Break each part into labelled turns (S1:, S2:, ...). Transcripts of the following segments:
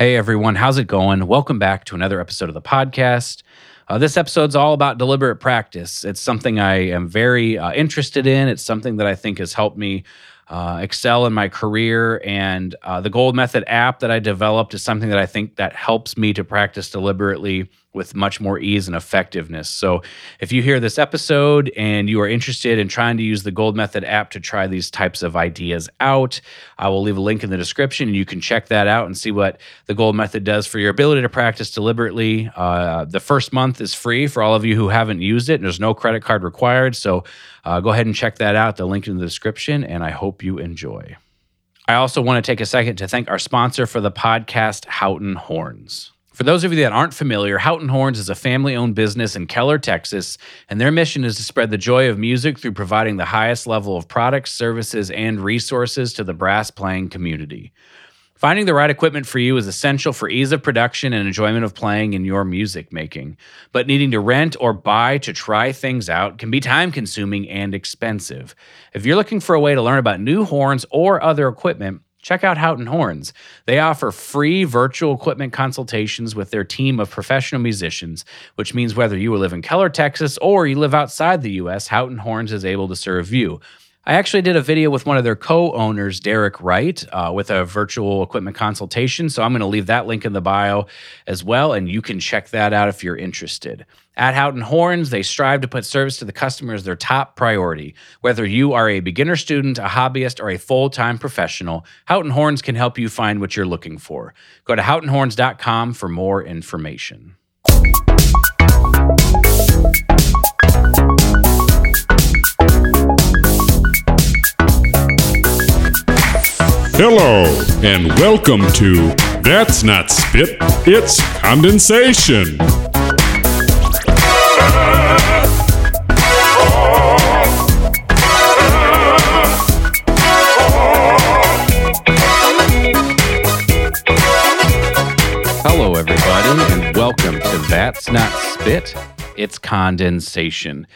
S1: Hey everyone, how's it going? Welcome back to another episode of the podcast. Uh, this episode's all about deliberate practice. It's something I am very uh, interested in. It's something that I think has helped me uh, excel in my career. And uh, the Gold Method app that I developed is something that I think that helps me to practice deliberately with much more ease and effectiveness. So, if you hear this episode and you are interested in trying to use the Gold Method app to try these types of ideas out, I will leave a link in the description and you can check that out and see what the Gold Method does for your ability to practice deliberately. Uh, the first month is free for all of you who haven't used it, and there's no credit card required. So, uh, go ahead and check that out. The link in the description, and I hope you enjoy. I also want to take a second to thank our sponsor for the podcast, Houghton Horns. For those of you that aren't familiar, Houghton Horns is a family owned business in Keller, Texas, and their mission is to spread the joy of music through providing the highest level of products, services, and resources to the brass playing community. Finding the right equipment for you is essential for ease of production and enjoyment of playing in your music making. But needing to rent or buy to try things out can be time consuming and expensive. If you're looking for a way to learn about new horns or other equipment, Check out Houghton Horns. They offer free virtual equipment consultations with their team of professional musicians, which means whether you live in Keller, Texas, or you live outside the US, Houghton Horns is able to serve you. I actually did a video with one of their co owners, Derek Wright, uh, with a virtual equipment consultation. So I'm going to leave that link in the bio as well, and you can check that out if you're interested. At Houghton Horns, they strive to put service to the customer as their top priority. Whether you are a beginner student, a hobbyist, or a full time professional, Houghton Horns can help you find what you're looking for. Go to houghtonhorns.com for more information.
S2: Hello, and welcome to That's Not Spit, It's Condensation.
S1: Hello, everybody, and welcome to That's Not Spit, It's Condensation.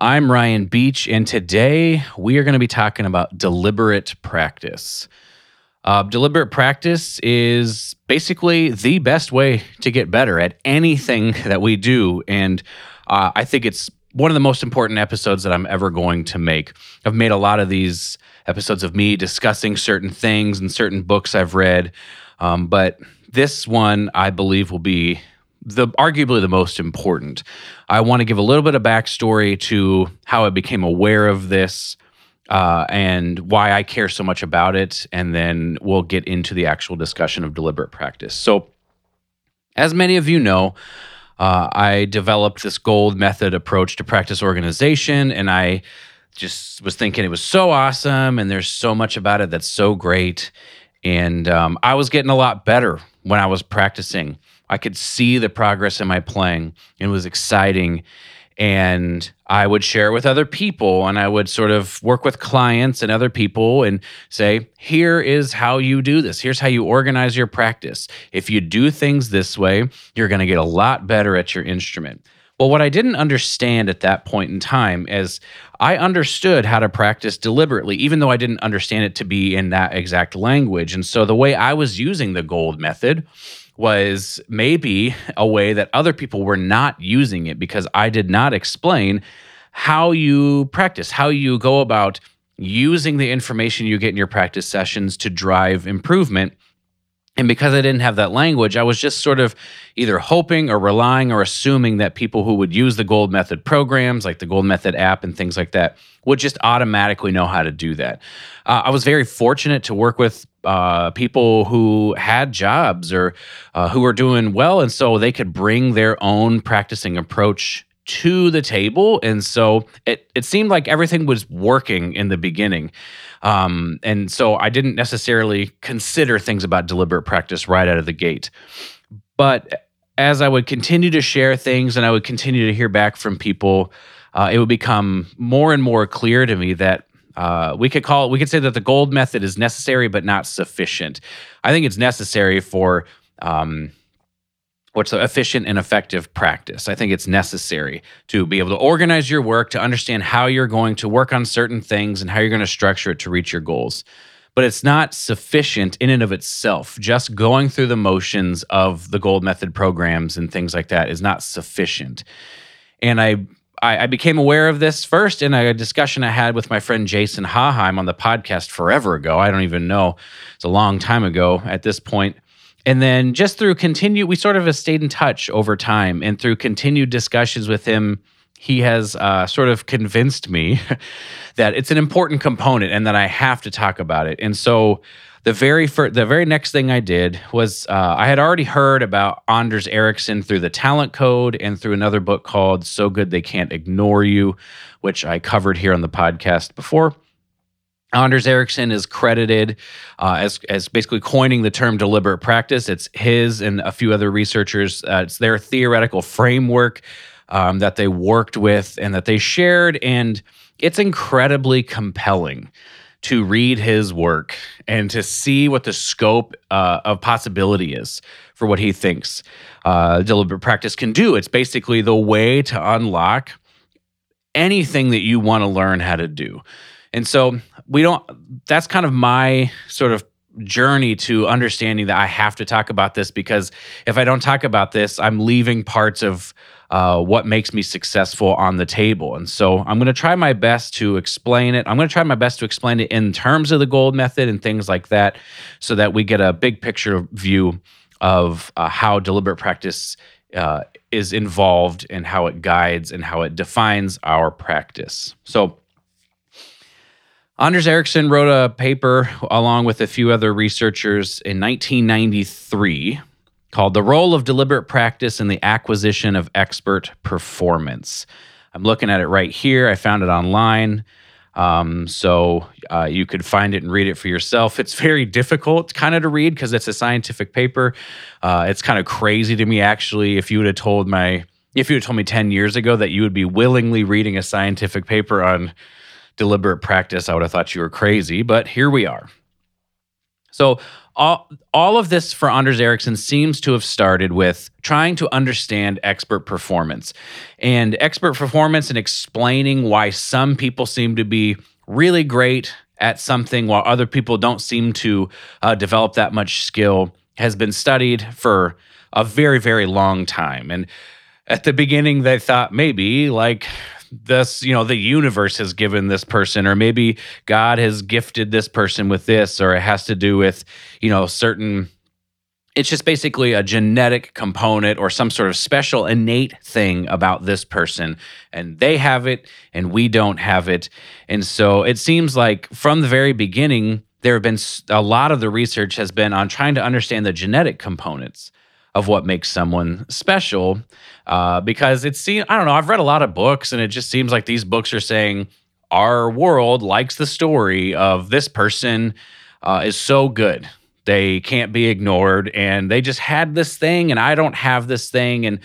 S1: I'm Ryan Beach, and today we are going to be talking about deliberate practice. Uh, deliberate practice is basically the best way to get better at anything that we do. And uh, I think it's one of the most important episodes that I'm ever going to make. I've made a lot of these episodes of me discussing certain things and certain books I've read. Um, but this one, I believe, will be the arguably the most important. I want to give a little bit of backstory to how I became aware of this, uh, and why I care so much about it. And then we'll get into the actual discussion of deliberate practice. So, as many of you know, uh, I developed this gold method approach to practice organization, and I just was thinking it was so awesome, and there's so much about it that's so great. And um, I was getting a lot better when I was practicing. I could see the progress in my playing. It was exciting and I would share with other people and I would sort of work with clients and other people and say, here is how you do this. Here's how you organize your practice. If you do things this way, you're going to get a lot better at your instrument. Well, what I didn't understand at that point in time is I understood how to practice deliberately, even though I didn't understand it to be in that exact language. And so the way I was using the gold method was maybe a way that other people were not using it because I did not explain how you practice, how you go about using the information you get in your practice sessions to drive improvement. And because I didn't have that language, I was just sort of either hoping or relying or assuming that people who would use the Gold Method programs, like the Gold Method app and things like that, would just automatically know how to do that. Uh, I was very fortunate to work with uh, people who had jobs or uh, who were doing well, and so they could bring their own practicing approach to the table. And so it it seemed like everything was working in the beginning. Um, and so I didn't necessarily consider things about deliberate practice right out of the gate. But as I would continue to share things and I would continue to hear back from people, uh, it would become more and more clear to me that uh, we could call it, we could say that the gold method is necessary but not sufficient. I think it's necessary for um, what's efficient and effective practice. I think it's necessary to be able to organize your work, to understand how you're going to work on certain things and how you're going to structure it to reach your goals. but it's not sufficient in and of itself. Just going through the motions of the gold method programs and things like that is not sufficient. And I I, I, became aware of this first in a discussion I had with my friend Jason Haaheim on the podcast forever ago. I don't even know. It's a long time ago at this point. And then just through continued, we sort of have stayed in touch over time. And through continued discussions with him, he has uh, sort of convinced me that it's an important component and that I have to talk about it. And so the very first, the very next thing I did was uh, I had already heard about Anders Ericsson through the Talent Code and through another book called So Good They Can't Ignore You, which I covered here on the podcast before. Anders Ericsson is credited uh, as as basically coining the term deliberate practice. It's his and a few other researchers. Uh, it's their theoretical framework um, that they worked with and that they shared, and it's incredibly compelling to read his work and to see what the scope uh, of possibility is for what he thinks uh, deliberate practice can do. It's basically the way to unlock anything that you want to learn how to do. And so we don't, that's kind of my sort of journey to understanding that I have to talk about this because if I don't talk about this, I'm leaving parts of uh, what makes me successful on the table. And so I'm going to try my best to explain it. I'm going to try my best to explain it in terms of the gold method and things like that so that we get a big picture view of uh, how deliberate practice uh, is involved and how it guides and how it defines our practice. So, Anders Ericsson wrote a paper along with a few other researchers in 1993 called The Role of Deliberate Practice in the Acquisition of Expert Performance. I'm looking at it right here. I found it online. Um, so uh, you could find it and read it for yourself. It's very difficult kind of to read because it's a scientific paper. Uh, it's kind of crazy to me, actually. If you would have told my, if you had told me 10 years ago that you would be willingly reading a scientific paper on deliberate practice, I would have thought you were crazy. But here we are. So all, all of this for Anders Ericsson seems to have started with trying to understand expert performance and expert performance and explaining why some people seem to be really great at something while other people don't seem to uh, develop that much skill has been studied for a very, very long time. And at the beginning, they thought maybe like this you know the universe has given this person or maybe god has gifted this person with this or it has to do with you know certain it's just basically a genetic component or some sort of special innate thing about this person and they have it and we don't have it. And so it seems like from the very beginning there have been a lot of the research has been on trying to understand the genetic components of what makes someone special uh, because it's seen i don't know i've read a lot of books and it just seems like these books are saying our world likes the story of this person uh, is so good. They can't be ignored and they just had this thing and i don't have this thing. And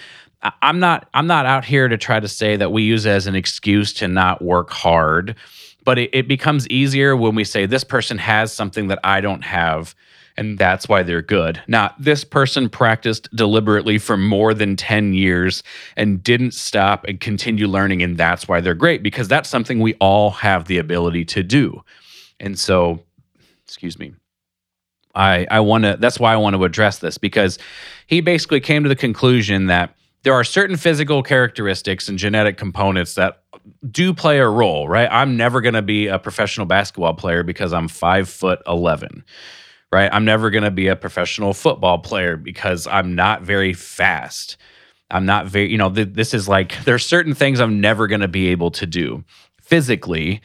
S1: i'm not i'm not out here to try to say that we use it as an excuse to not work hard but it, it becomes easier when we say this person has something that i don't have and that's why they're good. Now, this person practiced deliberately for more than 10 years and didn't stop and continue learning, and that's why they're great, because that's something we all have the ability to do. And so, excuse me. I, I want to that's why I want to address this because he basically came to the conclusion that there are certain physical characteristics and genetic components that do play a role, right? I'm never going to be a professional basketball player because I'm five foot 11 right? I'm never going to be a professional football player because I'm not very fast. I'm not very, you know, th- this is like, there's certain things I'm never going to be able to do physically.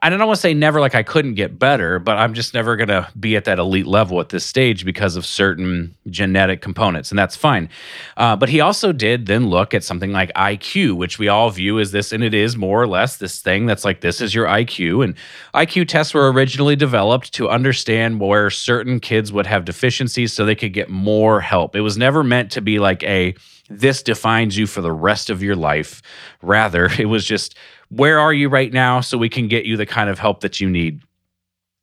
S1: I don't want to say never like I couldn't get better, but I'm just never going to be at that elite level at this stage because of certain genetic components, and that's fine. Uh, but he also did then look at something like IQ, which we all view as this, and it is more or less this thing that's like this is your IQ. And IQ tests were originally developed to understand where certain kids would have deficiencies so they could get more help. It was never meant to be like a this defines you for the rest of your life. Rather, it was just where are you right now so we can get you the kind of help that you need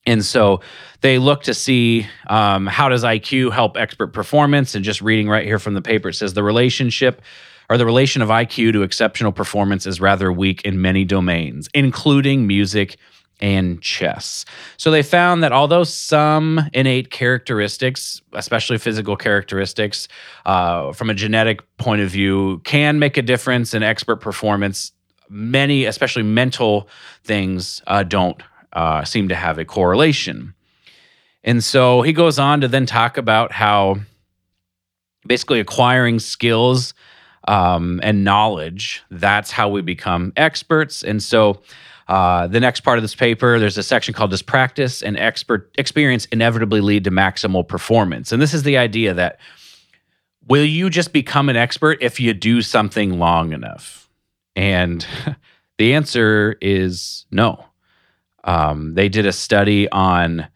S1: and so they look to see um, how does iq help expert performance and just reading right here from the paper it says the relationship or the relation of iq to exceptional performance is rather weak in many domains including music and chess. So they found that although some innate characteristics, especially physical characteristics, uh, from a genetic point of view, can make a difference in expert performance, many, especially mental things, uh, don't uh, seem to have a correlation. And so he goes on to then talk about how basically acquiring skills um, and knowledge, that's how we become experts. And so uh, the next part of this paper, there's a section called Does Practice and Expert Experience Inevitably Lead to Maximal Performance? And this is the idea that will you just become an expert if you do something long enough? And the answer is no. Um, they did a study on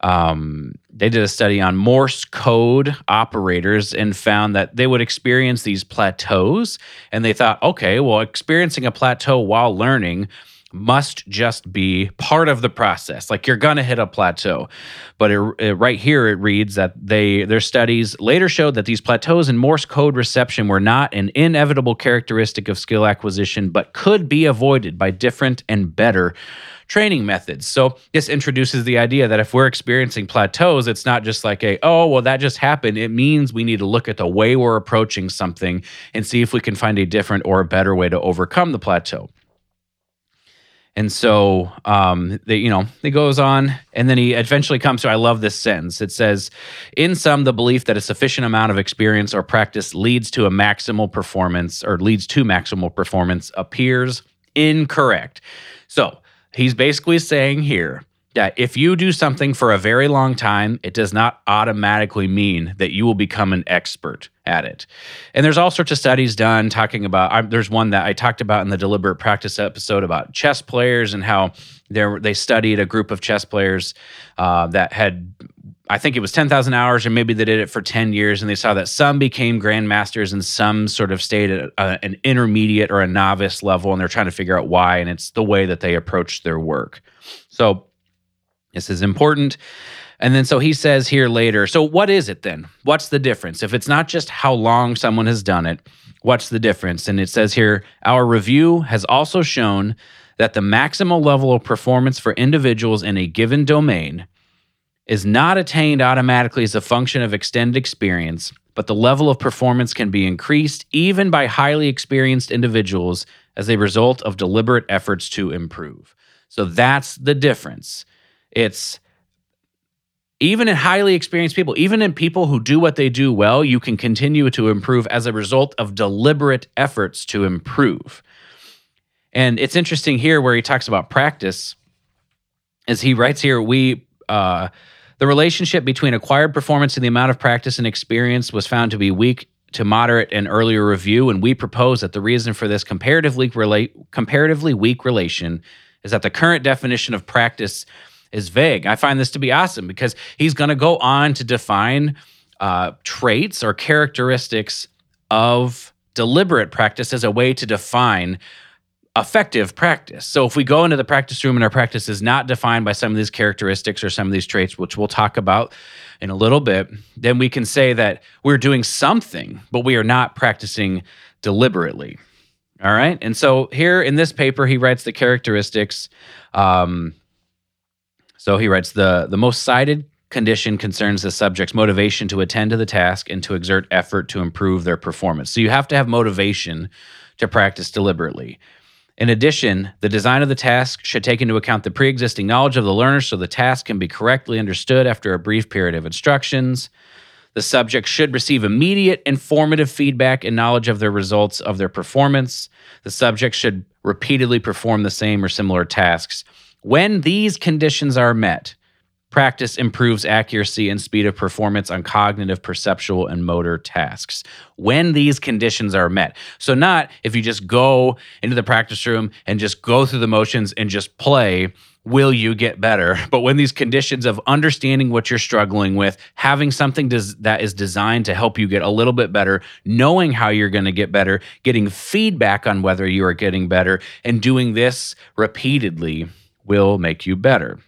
S1: um, they did a study on Morse code operators and found that they would experience these plateaus. And they thought, okay, well, experiencing a plateau while learning must just be part of the process. Like you're going to hit a plateau. But it, it, right here, it reads that they their studies later showed that these plateaus in Morse code reception were not an inevitable characteristic of skill acquisition, but could be avoided by different and better training methods. So this introduces the idea that if we're experiencing plateaus, it's not just like a, oh, well, that just happened. It means we need to look at the way we're approaching something and see if we can find a different or a better way to overcome the plateau. And so, um, they, you know, he goes on, and then he eventually comes to. I love this sentence. It says, "In sum, the belief that a sufficient amount of experience or practice leads to a maximal performance, or leads to maximal performance, appears incorrect." So he's basically saying here that if you do something for a very long time, it does not automatically mean that you will become an expert at it. And there's all sorts of studies done talking about. I, there's one that I talked about in the deliberate practice episode about chess players and how they studied a group of chess players uh, that had. I think it was 10,000 hours, or maybe they did it for 10 years, and they saw that some became grandmasters and some sort of stayed at a, an intermediate or a novice level, and they're trying to figure out why. And it's the way that they approach their work. So, this is important. And then so he says here later, so what is it then? What's the difference? If it's not just how long someone has done it, what's the difference? And it says here, our review has also shown that the maximal level of performance for individuals in a given domain is not attained automatically as a function of extended experience, but the level of performance can be increased even by highly experienced individuals as a result of deliberate efforts to improve. So that's the difference. It's even in highly experienced people, even in people who do what they do well, you can continue to improve as a result of deliberate efforts to improve. And it's interesting here where he talks about practice, as he writes here, we uh, the relationship between acquired performance and the amount of practice and experience was found to be weak to moderate in earlier review, and we propose that the reason for this comparatively relate comparatively weak relation is that the current definition of practice is vague. I find this to be awesome because he's going to go on to define uh, traits or characteristics of deliberate practice as a way to define effective practice. So if we go into the practice room and our practice is not defined by some of these characteristics or some of these traits, which we'll talk about in a little bit, then we can say that we're doing something, but we are not practicing deliberately. All right. And so here in this paper, he writes the characteristics. Um, so he writes the the most cited condition concerns the subject's motivation to attend to the task and to exert effort to improve their performance. So you have to have motivation to practice deliberately. In addition, the design of the task should take into account the pre existing knowledge of the learner so the task can be correctly understood after a brief period of instructions. The subject should receive immediate informative feedback and knowledge of their results of their performance. The subject should repeatedly perform the same or similar tasks when these conditions are met, practice improves accuracy and speed of performance on cognitive, perceptual, and motor tasks. When these conditions are met. So, not if you just go into the practice room and just go through the motions and just play. Will you get better? But when these conditions of understanding what you're struggling with, having something that is designed to help you get a little bit better, knowing how you're going to get better, getting feedback on whether you are getting better, and doing this repeatedly, will make you better.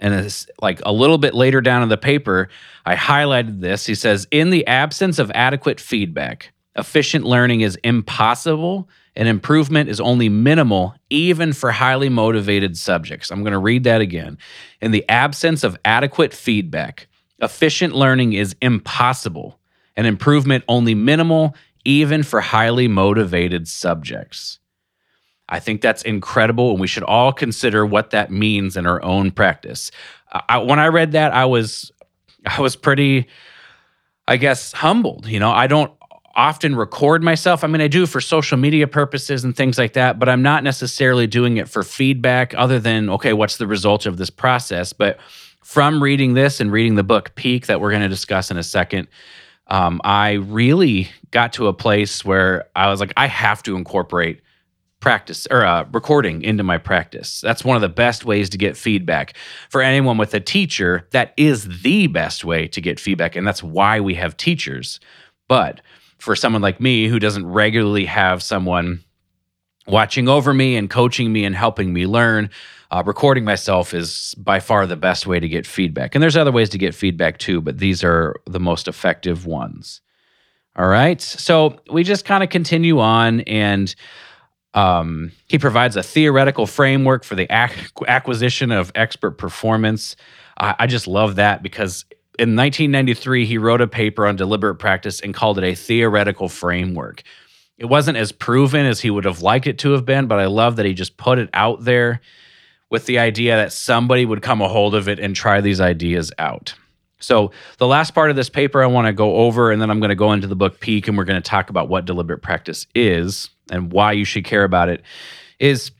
S1: And it's like a little bit later down in the paper, I highlighted this. He says, in the absence of adequate feedback, efficient learning is impossible and improvement is only minimal, even for highly motivated subjects. I'm going to read that again. In the absence of adequate feedback, efficient learning is impossible, and improvement only minimal, even for highly motivated subjects. I think that's incredible, and we should all consider what that means in our own practice. I, when I read that, I was, I was pretty, I guess, humbled. You know, I don't often record myself. I mean, I do for social media purposes and things like that, but I'm not necessarily doing it for feedback other than, okay, what's the result of this process? But from reading this and reading the book Peak that we're going to discuss in a second, um, I really got to a place where I was like, I have to incorporate practice or uh, recording into my practice. That's one of the best ways to get feedback. For anyone with a teacher, that is the best way to get feedback. And that's why we have teachers. But for someone like me who doesn't regularly have someone watching over me and coaching me and helping me learn, uh, recording myself is by far the best way to get feedback. And there's other ways to get feedback too, but these are the most effective ones. All right. So we just kind of continue on, and um, he provides a theoretical framework for the ac- acquisition of expert performance. I, I just love that because in 1993, he wrote a paper on deliberate practice and called it a theoretical framework. It wasn't as proven as he would have liked it to have been, but I love that he just put it out there with the idea that somebody would come a hold of it and try these ideas out. So, the last part of this paper I want to go over, and then I'm going to go into the book Peak, and we're going to talk about what deliberate practice is and why you should care about it, is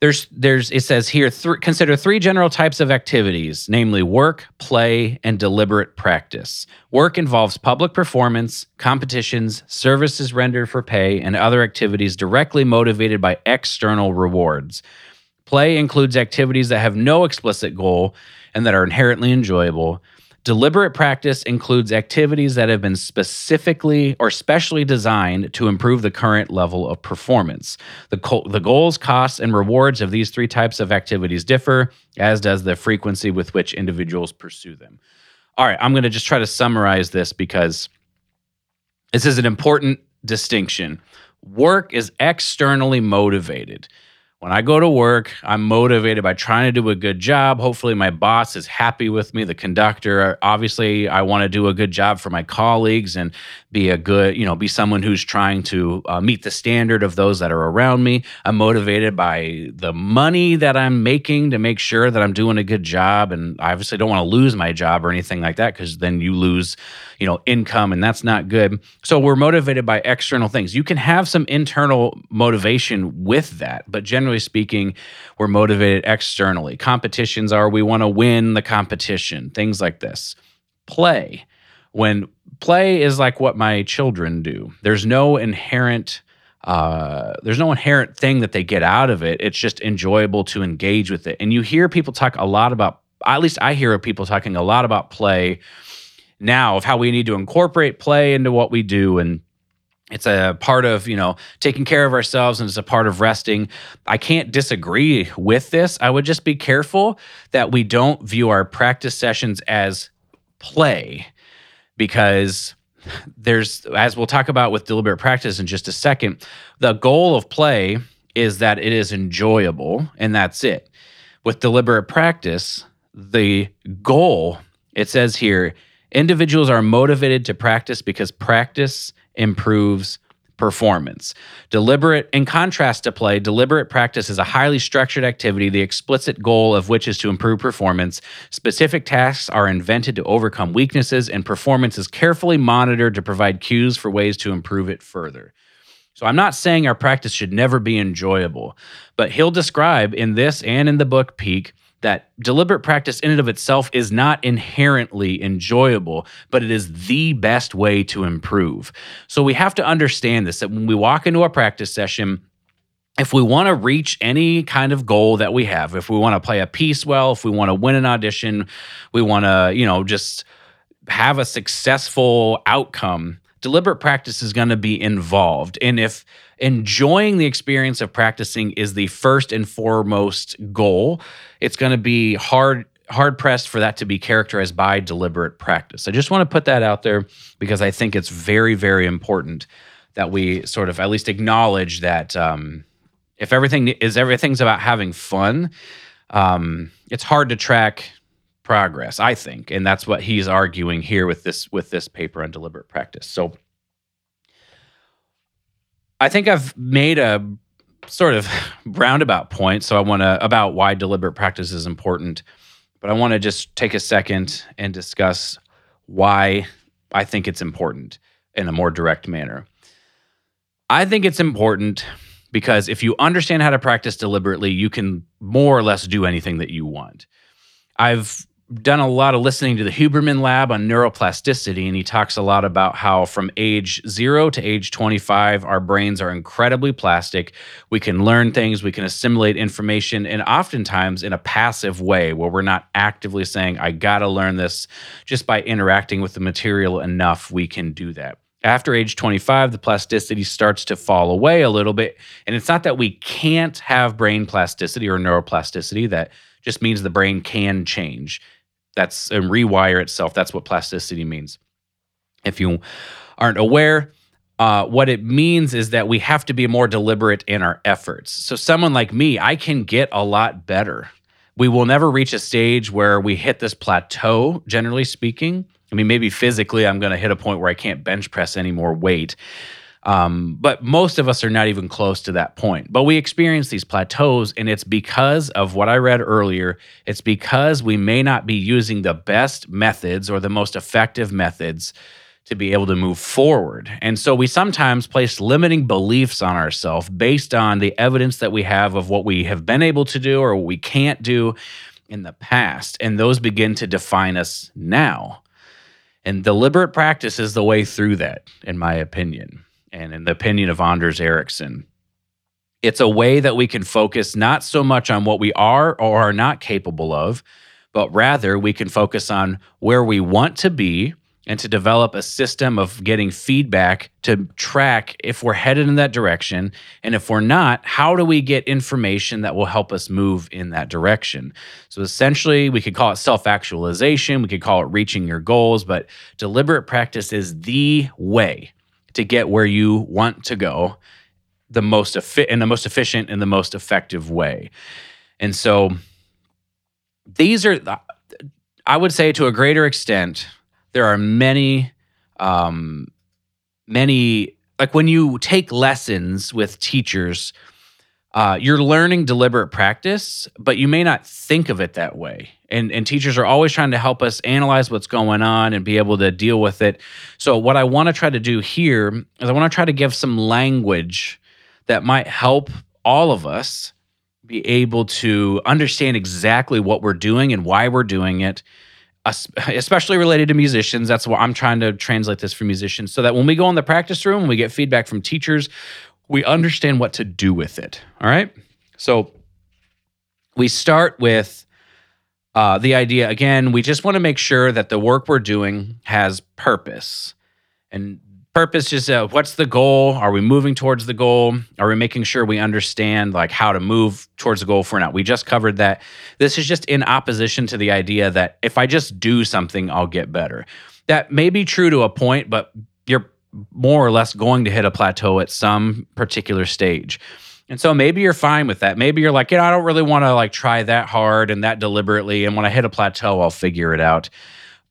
S1: there's there's it says here th- consider three general types of activities namely work play and deliberate practice. Work involves public performance competitions services rendered for pay and other activities directly motivated by external rewards. Play includes activities that have no explicit goal and that are inherently enjoyable Deliberate practice includes activities that have been specifically or specially designed to improve the current level of performance. The, co- the goals, costs, and rewards of these three types of activities differ, as does the frequency with which individuals pursue them. All right, I'm going to just try to summarize this because this is an important distinction. Work is externally motivated. When I go to work, I'm motivated by trying to do a good job. Hopefully, my boss is happy with me, the conductor. Obviously, I want to do a good job for my colleagues and be a good, you know, be someone who's trying to uh, meet the standard of those that are around me. I'm motivated by the money that I'm making to make sure that I'm doing a good job. And I obviously don't want to lose my job or anything like that because then you lose, you know, income and that's not good. So we're motivated by external things. You can have some internal motivation with that, but generally, generally speaking, we're motivated externally. Competitions are we want to win the competition, things like this. Play. When play is like what my children do, there's no inherent uh, there's no inherent thing that they get out of it. It's just enjoyable to engage with it. And you hear people talk a lot about, at least I hear people talking a lot about play now of how we need to incorporate play into what we do. And it's a part of you know taking care of ourselves and it's a part of resting. I can't disagree with this. I would just be careful that we don't view our practice sessions as play because there's as we'll talk about with deliberate practice in just a second the goal of play is that it is enjoyable and that's it. With deliberate practice the goal it says here individuals are motivated to practice because practice improves performance. Deliberate, in contrast to play, deliberate practice is a highly structured activity, the explicit goal of which is to improve performance. Specific tasks are invented to overcome weaknesses, and performance is carefully monitored to provide cues for ways to improve it further. So I'm not saying our practice should never be enjoyable, but he'll describe in this and in the book Peak that deliberate practice in and of itself is not inherently enjoyable, but it is the best way to improve. So we have to understand this that when we walk into a practice session, if we want to reach any kind of goal that we have, if we want to play a piece well, if we want to win an audition, we want to, you know, just have a successful outcome, deliberate practice is going to be involved. And if enjoying the experience of practicing is the first and foremost goal, it's going to be hard hard pressed for that to be characterized by deliberate practice. I just want to put that out there because I think it's very very important that we sort of at least acknowledge that um, if everything is everything's about having fun, um, it's hard to track progress. I think, and that's what he's arguing here with this with this paper on deliberate practice. So, I think I've made a sort of roundabout point. So I want to about why deliberate practice is important, but I want to just take a second and discuss why I think it's important in a more direct manner. I think it's important because if you understand how to practice deliberately, you can more or less do anything that you want. I've done a lot of listening to the Huberman Lab on neuroplasticity, and he talks a lot about how from age zero to age 25, our brains are incredibly plastic. We can learn things, we can assimilate information, and oftentimes in a passive way where we're not actively saying, I gotta learn this. Just by interacting with the material enough, we can do that. After age 25, the plasticity starts to fall away a little bit. And it's not that we can't have brain plasticity or neuroplasticity, that just means the brain can change that's and rewire itself. That's what plasticity means. If you aren't aware, uh, what it means is that we have to be more deliberate in our efforts. So, someone like me, I can get a lot better. We will never reach a stage where we hit this plateau, generally speaking. I mean, maybe physically, I'm going to hit a point where I can't bench press any more weight. Um, but most of us are not even close to that point. But we experience these plateaus, and it's because of what I read earlier. It's because we may not be using the best methods or the most effective methods to be able to move forward. And so we sometimes place limiting beliefs on ourselves based on the evidence that we have of what we have been able to do or what we can't do in the past. And those begin to define us now. And deliberate practice is the way through that, in my opinion and in the opinion of Anders Ericsson. It's a way that we can focus not so much on what we are or are not capable of, but rather we can focus on where we want to be and to develop a system of getting feedback to track if we're headed in that direction. And if we're not, how do we get information that will help us move in that direction? So essentially, we could call it self actualization, we could call it reaching your goals, but deliberate practice is the way to get where you want to go the most effi- in the most efficient and the most effective way. And so these are I would say to a greater extent there are many um many like when you take lessons with teachers uh, you're learning deliberate practice, but you may not think of it that way. And, and teachers are always trying to help us analyze what's going on and be able to deal with it. So, what I want to try to do here is I want to try to give some language that might help all of us be able to understand exactly what we're doing and why we're doing it, especially related to musicians. That's what I'm trying to translate this for musicians so that when we go in the practice room, and we get feedback from teachers, we understand what to do with it. All right. So we start with uh, the idea again, we just want to make sure that the work we're doing has purpose. And purpose is uh, what's the goal? Are we moving towards the goal? Are we making sure we understand like how to move towards the goal for now? We just covered that. This is just in opposition to the idea that if I just do something, I'll get better. That may be true to a point, but you're more or less going to hit a plateau at some particular stage. And so maybe you're fine with that. Maybe you're like, you know, I don't really want to like try that hard and that deliberately. And when I hit a plateau, I'll figure it out.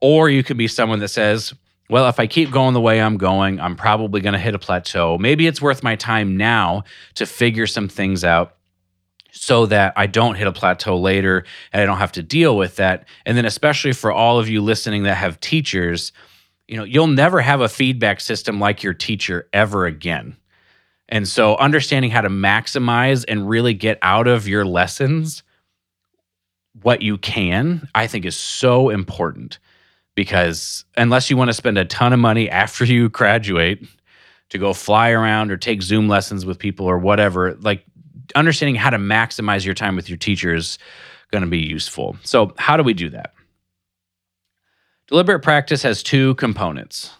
S1: Or you could be someone that says, well, if I keep going the way I'm going, I'm probably going to hit a plateau. Maybe it's worth my time now to figure some things out so that I don't hit a plateau later and I don't have to deal with that. And then, especially for all of you listening that have teachers, you know, you'll never have a feedback system like your teacher ever again. And so understanding how to maximize and really get out of your lessons what you can, I think is so important because unless you want to spend a ton of money after you graduate to go fly around or take Zoom lessons with people or whatever, like understanding how to maximize your time with your teacher is going to be useful. So, how do we do that? Deliberate practice has two components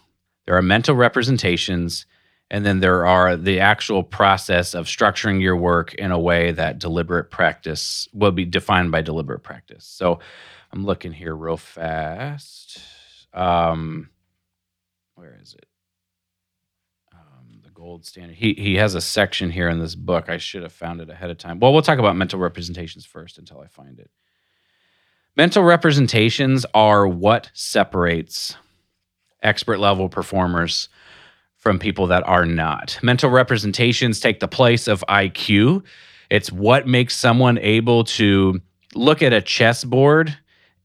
S1: there are mental representations, and then there are the actual process of structuring your work in a way that deliberate practice will be defined by deliberate practice. So I'm looking here real fast. Um, where is it? Um, the gold standard. He he has a section here in this book. I should have found it ahead of time. Well, we'll talk about mental representations first until I find it. Mental representations are what separates expert level performers from people that are not. Mental representations take the place of IQ. It's what makes someone able to look at a chessboard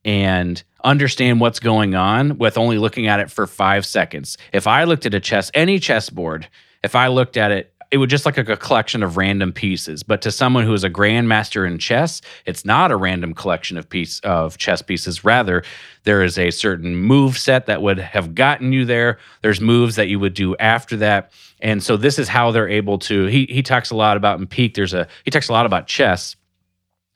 S1: and understand what's going on with only looking at it for five seconds. If I looked at a chess, any chessboard, if I looked at it, it would just like a, a collection of random pieces. But to someone who is a grandmaster in chess, it's not a random collection of piece of chess pieces. Rather, there is a certain move set that would have gotten you there. There's moves that you would do after that. And so this is how they're able to. He he talks a lot about in Peak. There's a he talks a lot about chess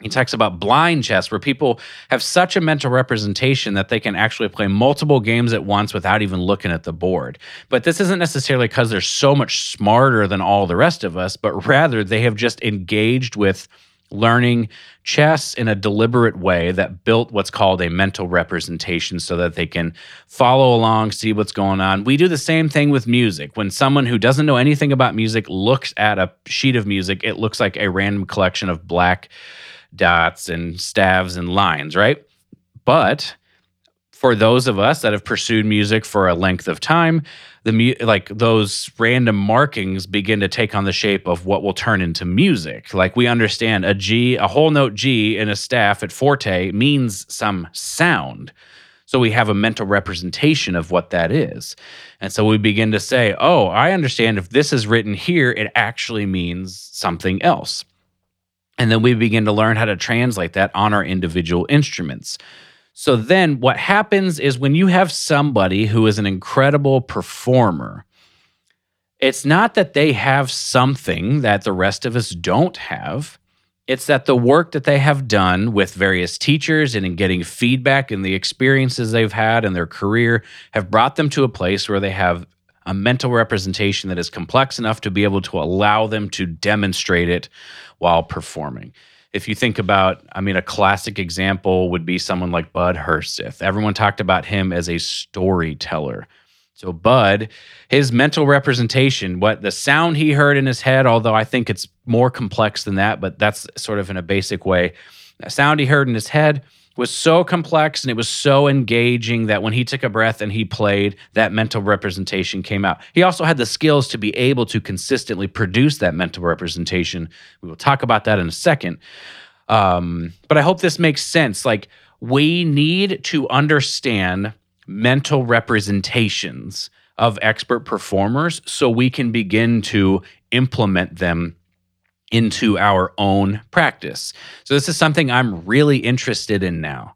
S1: he talks about blind chess, where people have such a mental representation that they can actually play multiple games at once without even looking at the board. But this isn't necessarily because they're so much smarter than all the rest of us, but rather they have just engaged with learning chess in a deliberate way that built what's called a mental representation so that they can follow along, see what's going on. We do the same thing with music. When someone who doesn't know anything about music looks at a sheet of music, it looks like a random collection of black dots and staves and lines, right? But for those of us that have pursued music for a length of time, the mu- like those random markings begin to take on the shape of what will turn into music. Like we understand a G, a whole note G in a staff at forte means some sound. So we have a mental representation of what that is. And so we begin to say, oh, I understand if this is written here, it actually means something else. And then we begin to learn how to translate that on our individual instruments. So then what happens is when you have somebody who is an incredible performer, it's not that they have something that the rest of us don't have. It's that the work that they have done with various teachers and in getting feedback and the experiences they've had in their career have brought them to a place where they have a mental representation that is complex enough to be able to allow them to demonstrate it while performing. If you think about, I mean, a classic example would be someone like Bud Herseth. Everyone talked about him as a storyteller. So, Bud, his mental representation, what the sound he heard in his head, although I think it's more complex than that, but that's sort of in a basic way. The sound he heard in his head, was so complex and it was so engaging that when he took a breath and he played, that mental representation came out. He also had the skills to be able to consistently produce that mental representation. We will talk about that in a second. Um, but I hope this makes sense. Like, we need to understand mental representations of expert performers so we can begin to implement them into our own practice. So this is something I'm really interested in now.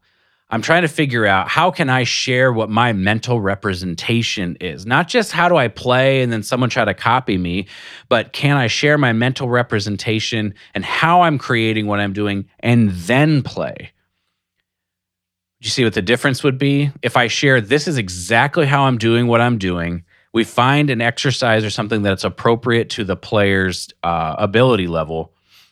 S1: I'm trying to figure out how can I share what my mental representation is. Not just how do I play and then someone try to copy me, but can I share my mental representation and how I'm creating what I'm doing and then play. Do you see what the difference would be? If I share this is exactly how I'm doing what I'm doing we find an exercise or something that's appropriate to the player's uh, ability level,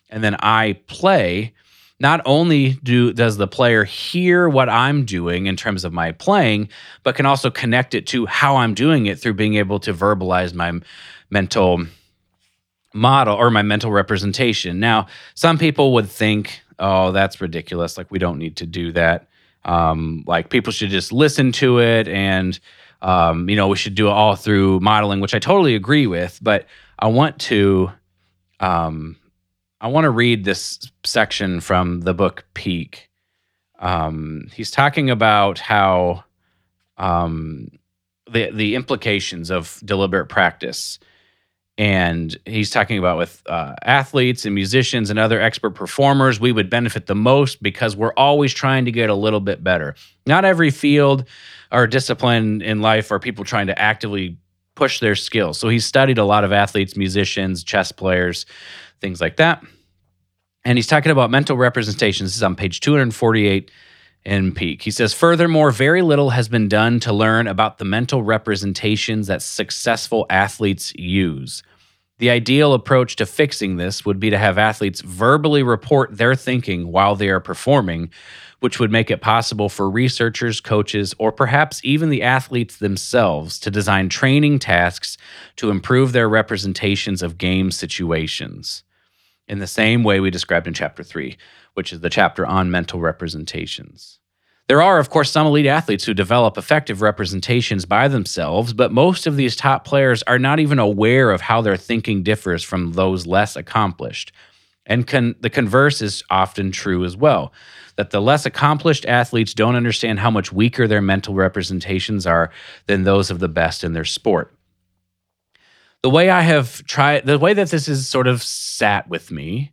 S1: and then I play. Not only do does the player hear what I'm doing in terms of my playing, but can also connect it to how I'm doing it through being able to verbalize my mental model or my mental representation. Now, some people would think, "Oh, that's ridiculous. Like we don't need to do that. Um, like people should just listen to it and." Um, you know, we should do it all through modeling, which I totally agree with. But I want to, um, I want to read this section from the book Peak. Um, he's talking about how um, the the implications of deliberate practice, and he's talking about with uh, athletes and musicians and other expert performers, we would benefit the most because we're always trying to get a little bit better. Not every field or discipline in life are people trying to actively push their skills. So he's studied a lot of athletes, musicians, chess players, things like that. And he's talking about mental representations. This is on page 248 in Peak. He says, Furthermore, very little has been done to learn about the mental representations that successful athletes use. The ideal approach to fixing this would be to have athletes verbally report their thinking while they are performing, which would make it possible for researchers, coaches, or perhaps even the athletes themselves to design training tasks to improve their representations of game situations. In the same way we described in chapter three, which is the chapter on mental representations. There are, of course, some elite athletes who develop effective representations by themselves, but most of these top players are not even aware of how their thinking differs from those less accomplished. And con- the converse is often true as well that the less accomplished athletes don't understand how much weaker their mental representations are than those of the best in their sport. The way I have tried, the way that this is sort of sat with me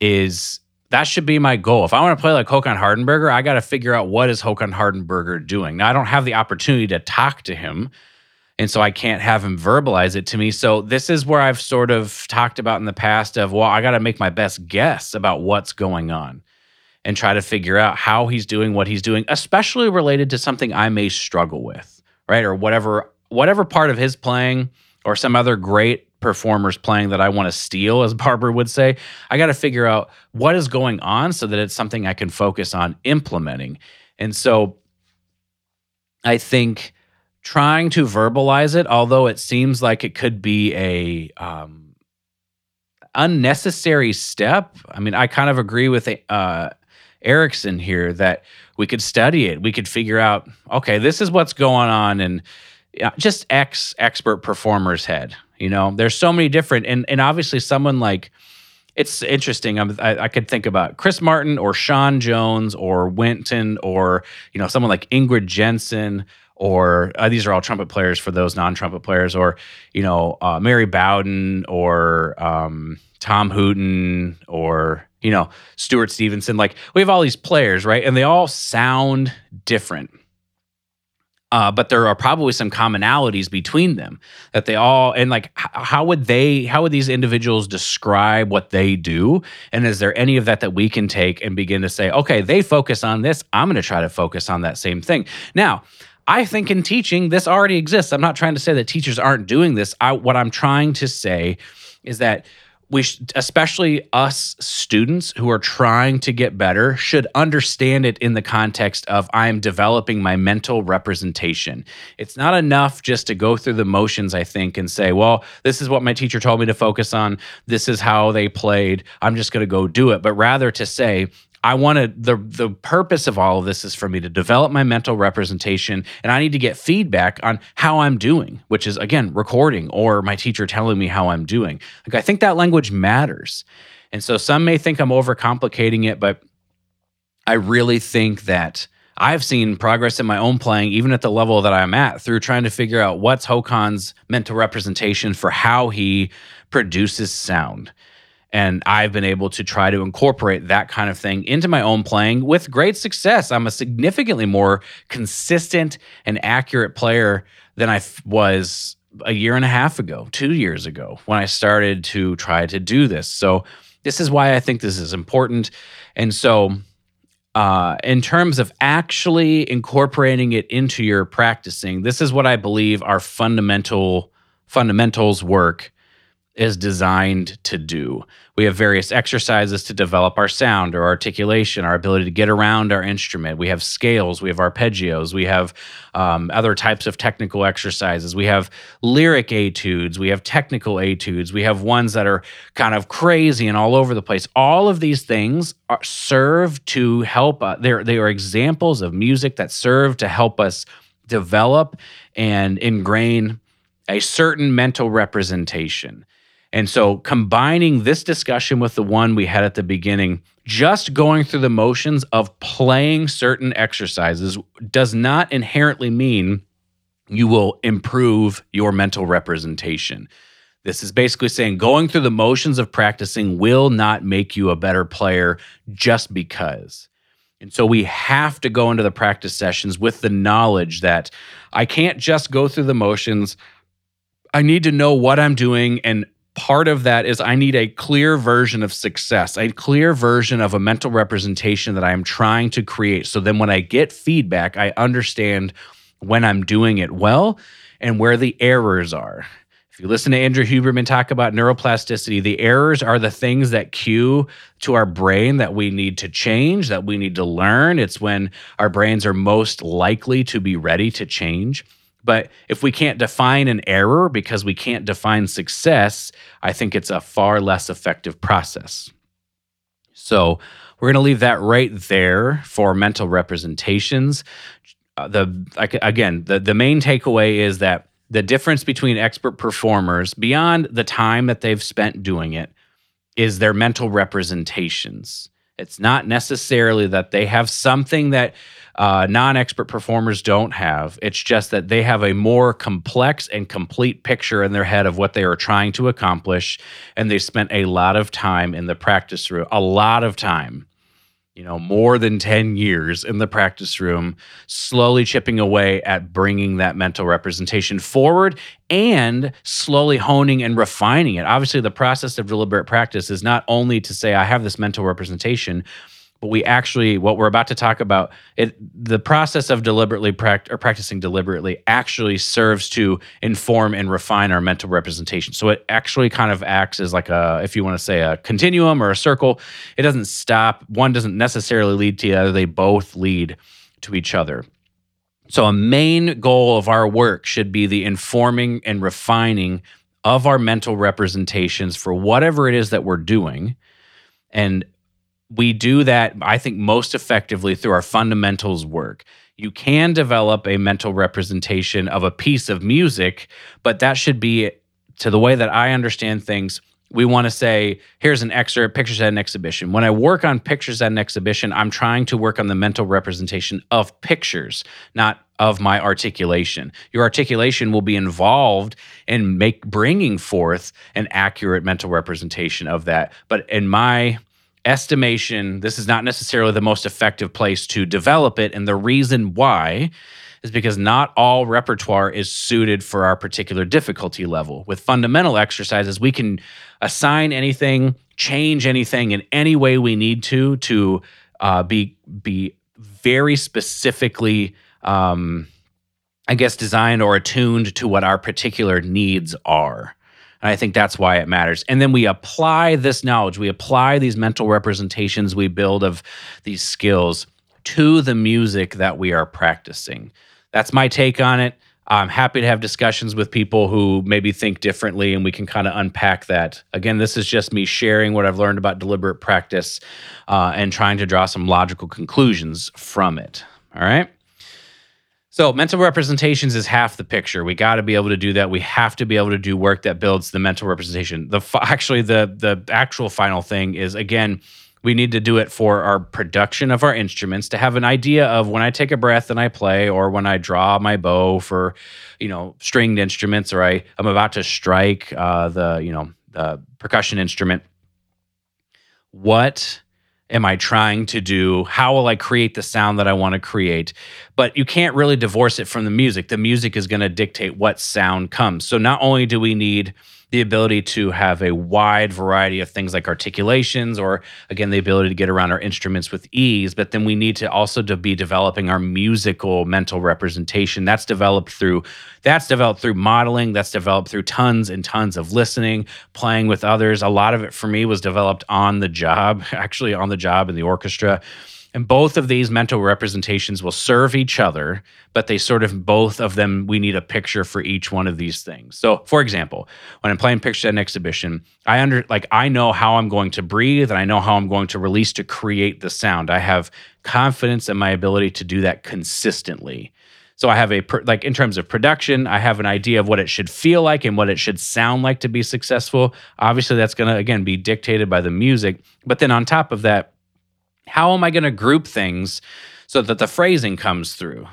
S1: is that should be my goal. If I want to play like Håkan Hardenberger, I got to figure out what is Håkan Hardenberger doing. Now I don't have the opportunity to talk to him, and so I can't have him verbalize it to me. So this is where I've sort of talked about in the past of well, I got to make my best guess about what's going on and try to figure out how he's doing what he's doing, especially related to something I may struggle with, right? Or whatever whatever part of his playing or some other great performers playing that I want to steal, as Barber would say. I got to figure out what is going on so that it's something I can focus on implementing. And so I think trying to verbalize it, although it seems like it could be a um, unnecessary step. I mean, I kind of agree with uh, Ericsson here that we could study it. We could figure out, okay, this is what's going on, and just X expert performer's head. You know, there's so many different, and and obviously someone like it's interesting. I'm, I, I could think about Chris Martin or Sean Jones or Wynton or you know someone like Ingrid Jensen or uh, these are all trumpet players for those non-trumpet players or you know uh, Mary Bowden or um, Tom Hooten or you know Stuart Stevenson. Like we have all these players, right? And they all sound different uh, but there are probably some commonalities between them that they all and like h- how would they how would these individuals describe what they do and is there any of that that we can take and begin to say okay they focus on this i'm going to try to focus on that same thing now I think in teaching, this already exists. I'm not trying to say that teachers aren't doing this. I, what I'm trying to say is that we sh- especially us students who are trying to get better should understand it in the context of I am developing my mental representation. It's not enough just to go through the motions I think and say, well, this is what my teacher told me to focus on. This is how they played. I'm just going to go do it, but rather to say, I want to the the purpose of all of this is for me to develop my mental representation and I need to get feedback on how I'm doing, which is again recording or my teacher telling me how I'm doing. Like I think that language matters. And so some may think I'm overcomplicating it, but I really think that I've seen progress in my own playing, even at the level that I'm at, through trying to figure out what's Håkan's mental representation for how he produces sound. And I've been able to try to incorporate that kind of thing into my own playing with great success. I'm a significantly more consistent and accurate player than I was a year and a half ago, two years ago, when I started to try to do this. So, this is why I think this is important. And so, uh, in terms of actually incorporating it into your practicing, this is what I believe our fundamental fundamentals work is designed to do. We have various exercises to develop our sound or articulation, our ability to get around our instrument. We have scales, we have arpeggios, we have um, other types of technical exercises. We have lyric etudes, we have technical etudes, we have ones that are kind of crazy and all over the place. All of these things are, serve to help. Uh, they are examples of music that serve to help us develop and ingrain a certain mental representation. And so combining this discussion with the one we had at the beginning, just going through the motions of playing certain exercises does not inherently mean you will improve your mental representation. This is basically saying going through the motions of practicing will not make you a better player just because. And so we have to go into the practice sessions with the knowledge that I can't just go through the motions. I need to know what I'm doing and part of that is I need a clear version of success, a clear version of a mental representation that I am trying to create. So then when I get feedback, I understand when I'm doing it well and where the errors are. If you listen to Andrew Huberman talk about neuroplasticity, the errors are the things that cue to our brain that we need to change, that we need to learn. It's when our brains are most likely to be ready to change. But if we can't define an error because we can't define success, I think it's a far less effective process. So we're going to leave that right there for mental representations. Uh, the again, the the main takeaway is that the difference between expert performers beyond the time that they've spent doing it is their mental representations. It's not necessarily that they have something that uh, non expert performers don't have. It's just that they have a more complex and complete picture in their head of what they are trying to accomplish. And they spent a lot of time in the practice room, a lot of time you know, more than 10 years in the practice room, slowly chipping away at bringing that mental representation forward and slowly honing and refining it. Obviously, the process of deliberate practice is not only to say, I have this mental representation, but we actually what we're about to talk about it the process of deliberately pract- or practicing deliberately actually serves to inform and refine our mental representation. So it actually kind of acts as like a if you want to say a continuum or a circle it doesn't stop one doesn't necessarily lead to the other they both lead to each other. So a main goal of our work should be the informing and refining of our mental representations for whatever it is that we're doing and we do that, I think, most effectively through our fundamentals work. You can develop a mental representation of a piece of music, but that should be, to the way that I understand things, we want to say, here's an excerpt, pictures at an exhibition. When I work on pictures at an exhibition, I'm trying to work on the mental representation of pictures, not of my articulation. Your articulation will be involved in make bringing forth an accurate mental representation of that. But in my estimation, this is not necessarily the most effective place to develop it. And the reason why is because not all repertoire is suited for our particular difficulty level. With fundamental exercises, we can assign anything, change anything in any way we need to to uh, be be very specifically, um, I guess, designed or attuned to what our particular needs are. And I think that's why it matters. And then we apply this knowledge, we apply these mental representations we build of these skills to the music that we are practicing. That's my take on it. I'm happy to have discussions with people who maybe think differently and we can kind of unpack that. Again, this is just me sharing what I've learned about deliberate practice uh, and trying to draw some logical conclusions from it. All right. So, mental representations is half the picture. We got to be able to do that. We have to be able to do work that builds the mental representation. The actually the the actual final thing is again, we need to do it for our production of our instruments to have an idea of when I take a breath and I play, or when I draw my bow for, you know, stringed instruments, or I I'm about to strike uh, the you know the percussion instrument. What am I trying to do? How will I create the sound that I want to create? But you can't really divorce it from the music. The music is going to dictate what sound comes. So not only do we need the ability to have a wide variety of things like articulations or again the ability to get around our instruments with ease but then we need to also to be developing our musical mental representation that's developed through that's developed through modeling that's developed through tons and tons of listening playing with others a lot of it for me was developed on the job actually on the job in the orchestra and both of these mental representations will serve each other, but they sort of both of them, we need a picture for each one of these things. So, for example, when I'm playing pictures at an exhibition, I under like I know how I'm going to breathe and I know how I'm going to release to create the sound. I have confidence in my ability to do that consistently. So I have a like in terms of production, I have an idea of what it should feel like and what it should sound like to be successful. Obviously, that's going to again be dictated by the music, but then on top of that, how am I going to group things so that the phrasing comes through?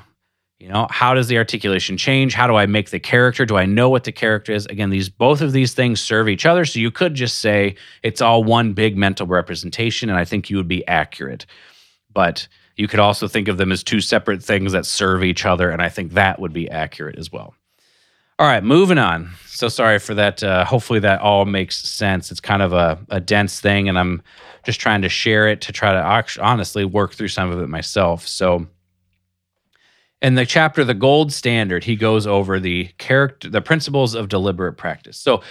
S1: You know, how does the articulation change? How do I make the character? Do I know what the character is? Again, these both of these things serve each other. So you could just say it's all one big mental representation, and I think you would be accurate. But you could also think of them as two separate things that serve each other, and I think that would be accurate as well. All right, moving on. So sorry for that. Uh, hopefully that all makes sense. It's kind of a, a dense thing, and I'm just trying to share it to try to honestly work through some of it myself. So in the chapter the gold standard he goes over the character the principles of deliberate practice. So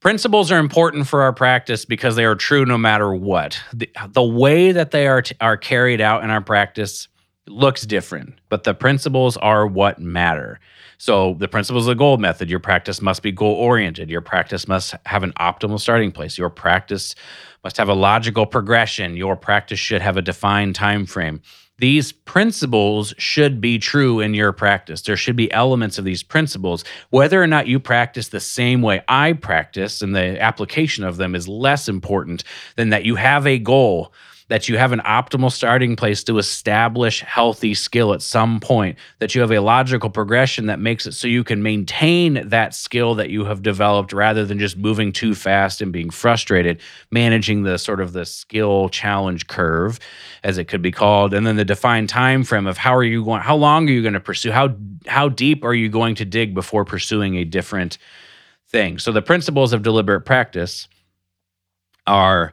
S1: principles are important for our practice because they are true no matter what. The, the way that they are t- are carried out in our practice looks different but the principles are what matter so the principles of the gold method your practice must be goal oriented your practice must have an optimal starting place your practice must have a logical progression your practice should have a defined time frame these principles should be true in your practice. There should be elements of these principles. Whether or not you practice the same way I practice and the application of them is less important than that you have a goal that you have an optimal starting place to establish healthy skill at some point, that you have a logical progression that makes it so you can maintain that skill that you have developed rather than just moving too fast and being frustrated, managing the sort of the skill challenge curve as it could be called, and then the defined time frame of how are you going how long are you going to pursue how how deep are you going to dig before pursuing a different thing. So the principles of deliberate practice are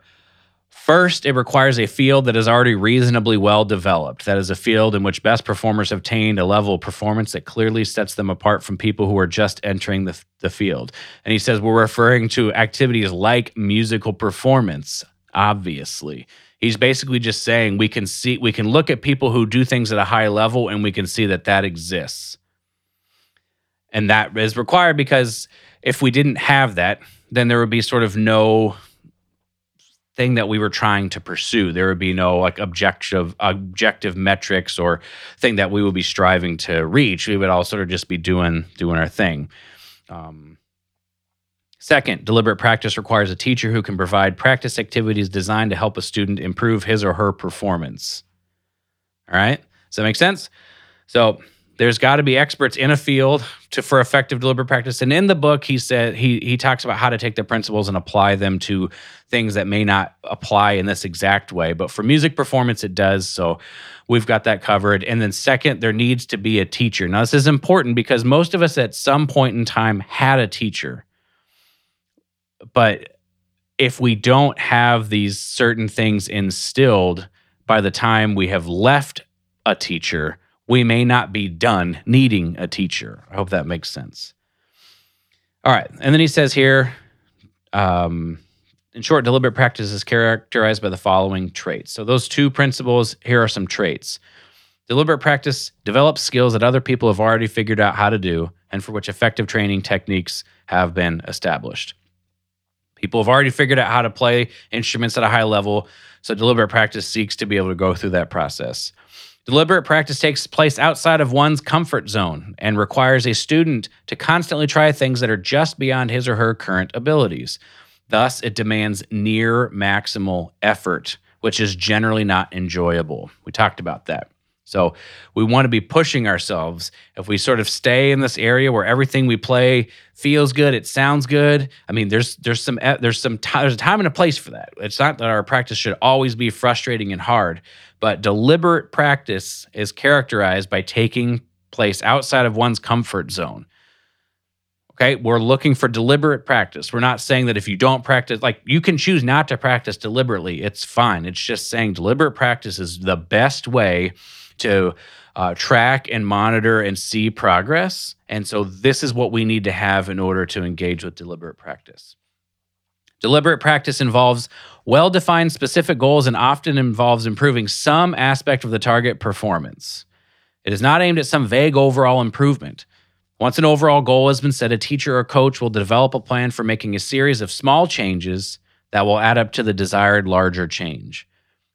S1: First, it requires a field that is already reasonably well developed. That is a field in which best performers have attained a level of performance that clearly sets them apart from people who are just entering the, the field. And he says we're referring to activities like musical performance, obviously. He's basically just saying we can see, we can look at people who do things at a high level and we can see that that exists. And that is required because if we didn't have that, then there would be sort of no thing that we were trying to pursue. There would be no like objective objective metrics or thing that we would be striving to reach. We would all sort of just be doing doing our thing. Um, second, deliberate practice requires a teacher who can provide practice activities designed to help a student improve his or her performance. All right, does that make sense? So there's got to be experts in a field to for effective deliberate practice. And in the book he said he he talks about how to take the principles and apply them to things that may not apply in this exact way. But for music performance it does. So we've got that covered. And then second there needs to be a teacher. Now this is important because most of us at some point in time had a teacher. But if we don't have these certain things instilled by the time we have left a teacher we may not be done needing a teacher. I hope that makes sense. All right. And then he says here, um, in short, deliberate practice is characterized by the following traits. So, those two principles, here are some traits. Deliberate practice develops skills that other people have already figured out how to do and for which effective training techniques have been established. People have already figured out how to play instruments at a high level, so deliberate practice seeks to be able to go through that process. Deliberate practice takes place outside of one's comfort zone and requires a student to constantly try things that are just beyond his or her current abilities. Thus, it demands near maximal effort, which is generally not enjoyable. We talked about that. So, we want to be pushing ourselves. If we sort of stay in this area where everything we play feels good, it sounds good. I mean, there's there's some there's some there's a time and a place for that. It's not that our practice should always be frustrating and hard, but deliberate practice is characterized by taking place outside of one's comfort zone. Okay, we're looking for deliberate practice. We're not saying that if you don't practice, like you can choose not to practice deliberately, it's fine. It's just saying deliberate practice is the best way to uh, track and monitor and see progress. And so, this is what we need to have in order to engage with deliberate practice. Deliberate practice involves well defined specific goals and often involves improving some aspect of the target performance. It is not aimed at some vague overall improvement. Once an overall goal has been set, a teacher or coach will develop a plan for making a series of small changes that will add up to the desired larger change.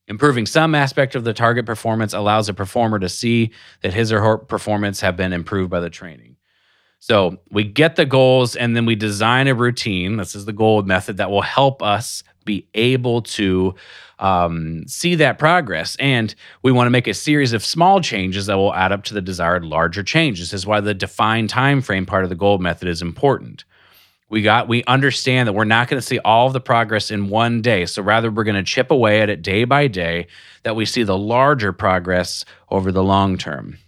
S1: Improving some aspect of the target performance allows a performer to see that his or her performance have been improved by the training. So we get the goals and then we design a routine. This is the gold method that will help us be able to um, see that progress. And we want to make a series of small changes that will add up to the desired larger change. This is why the defined time frame part of the gold method is important. We got we understand that we're not going to see all of the progress in one day. So rather we're going to chip away at it day by day that we see the larger progress over the long term.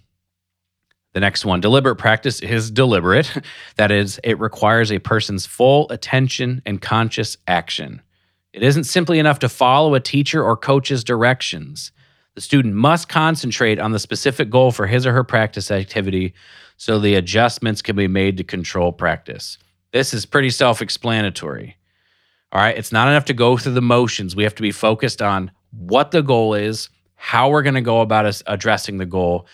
S1: The next one, deliberate practice is deliberate. That is, it requires a person's full attention and conscious action. It isn't simply enough to follow a teacher or coach's directions. The The student must concentrate on the specific goal for his or her practice activity so the adjustments can be made to control practice. This is pretty self explanatory. All right. It's not enough to go through the motions. We have to be focused on what the goal is, how we're going to go about addressing the goal,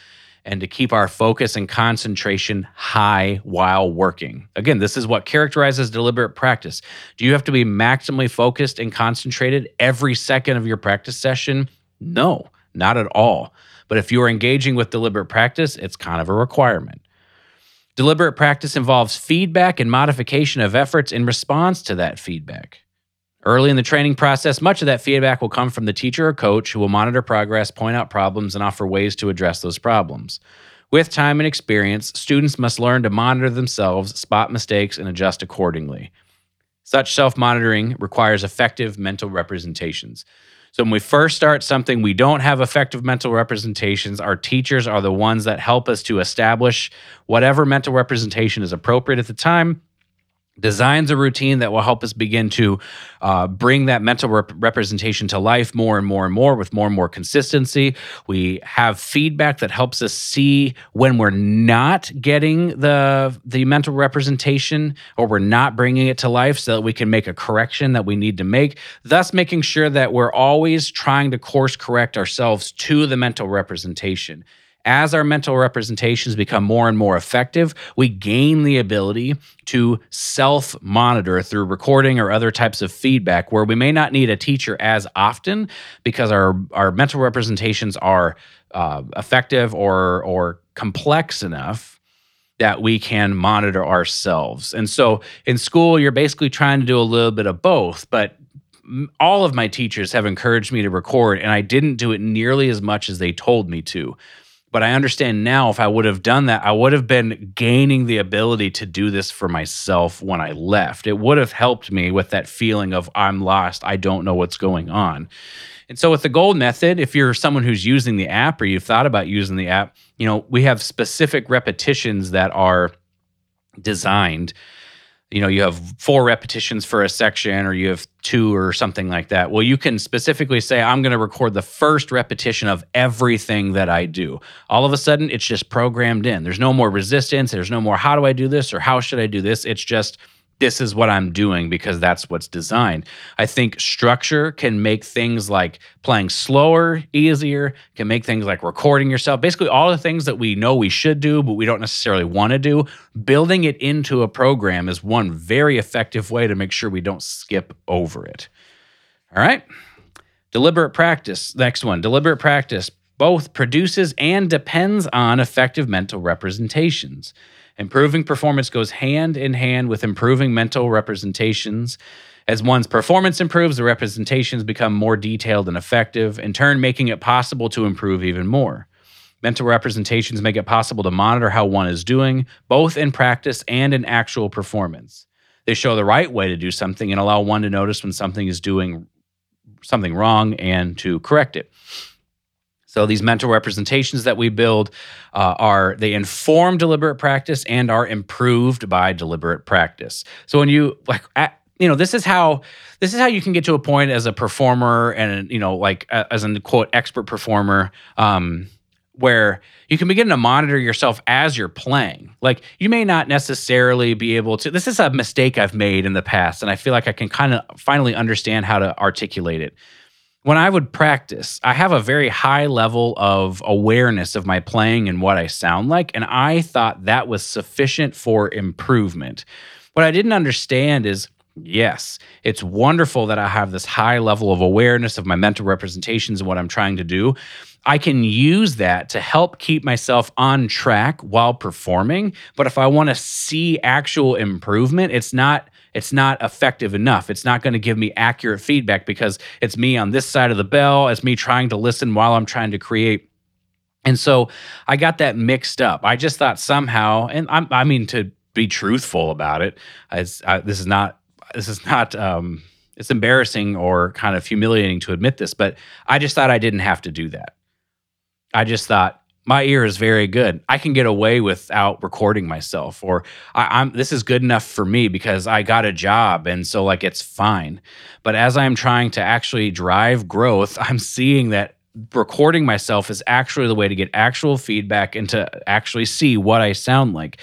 S1: and to keep our focus and concentration high while working. Again, this is what characterizes deliberate practice. Do you have to be maximally focused and concentrated every second of your practice session? No, not at all. But if you are engaging with deliberate practice, it's kind of a requirement. Deliberate practice involves feedback and modification of efforts in response to that feedback. Early in the training process, much of that feedback will come from the teacher or coach who will monitor progress, point out problems, and offer ways to address those problems. With time and experience, students must learn to monitor themselves, spot mistakes, and adjust accordingly. Such self monitoring requires effective mental representations. So when we first start something, we don't have effective mental representations. Our teachers are the ones that help us to establish whatever mental representation is appropriate at the time designs a routine that will help us begin to uh, bring that mental rep- representation to life more and more and more with more and more consistency. We have feedback that helps us see when we're not getting the the mental representation or we're not bringing it to life so that we can make a correction that we need to make thus making sure that we're always trying to course correct ourselves to the mental representation as our mental representations become more and more effective, we gain the ability to self monitor through recording or other types of feedback where we may not need a teacher as often because our, our mental representations are uh, effective or, or complex enough that we can monitor ourselves. And so in school, you're basically trying to do a little bit of both, but all of my teachers have encouraged me to record, and I didn't do it nearly as much as they told me to. But I understand now if I would have done that, I would have been gaining the ability to do this for myself when I left. It would have helped me with that feeling of I'm lost, I don't know what's going on. And so with the gold method, if you're someone who's using the app or you've thought about using the app, you know, we have specific repetitions that are designed you know you have four repetitions for a section or you have two or something like that. Well you can specifically say i'm going to record the first repetition of everything that i do. All of a sudden it's just programmed in. There's no more resistance. There's no more how do i do this? or how should i do this? It's just this is what I'm doing because that's what's designed. I think structure can make things like playing slower easier, can make things like recording yourself, basically all the things that we know we should do, but we don't necessarily want to do. Building it into a program is one very effective way to make sure we don't skip over it. All right. Deliberate practice. Next one deliberate practice both produces and depends on effective mental representations. Improving performance goes hand in hand with improving mental representations. As one's performance improves, the representations become more detailed and effective, in turn, making it possible to improve even more. Mental representations make it possible to monitor how one is doing, both in practice and in actual performance. They show the right way to do something and allow one to notice when something is doing something wrong and to correct it. So these mental representations that we build uh, are they inform deliberate practice and are improved by deliberate practice. So when you like. At, you know this is how this is how you can get to a point as a performer and you know like as an quote expert performer um, where you can begin to monitor yourself as you're playing. Like you may not necessarily be able to. This is a mistake I've made in the past, and I feel like I can kind of finally understand how to articulate it when I would practice, I have a very high level of awareness of my playing and what I sound like. And I thought that was sufficient for improvement. What I didn't understand is yes, it's wonderful that I have this high level of awareness of my mental representations and what I'm trying to do. I can use that to help keep myself on track while performing. But if I want to see actual improvement, it's not it's not effective enough. It's not going to give me accurate feedback because it's me on this side of the bell, it's me trying to listen while I'm trying to create. And so I got that mixed up. I just thought somehow, and I'm, i mean, to be truthful about it, I, this is not, this is not, um, it's embarrassing or kind of humiliating to admit this, but I just thought I didn't have to do that. I just thought my ear is very good. I can get away without recording myself, or I, am this is good enough for me because I got a job, and so like it's fine. But as I'm trying to actually drive growth, I'm seeing that recording myself is actually the way to get actual feedback and to actually see what I sound like.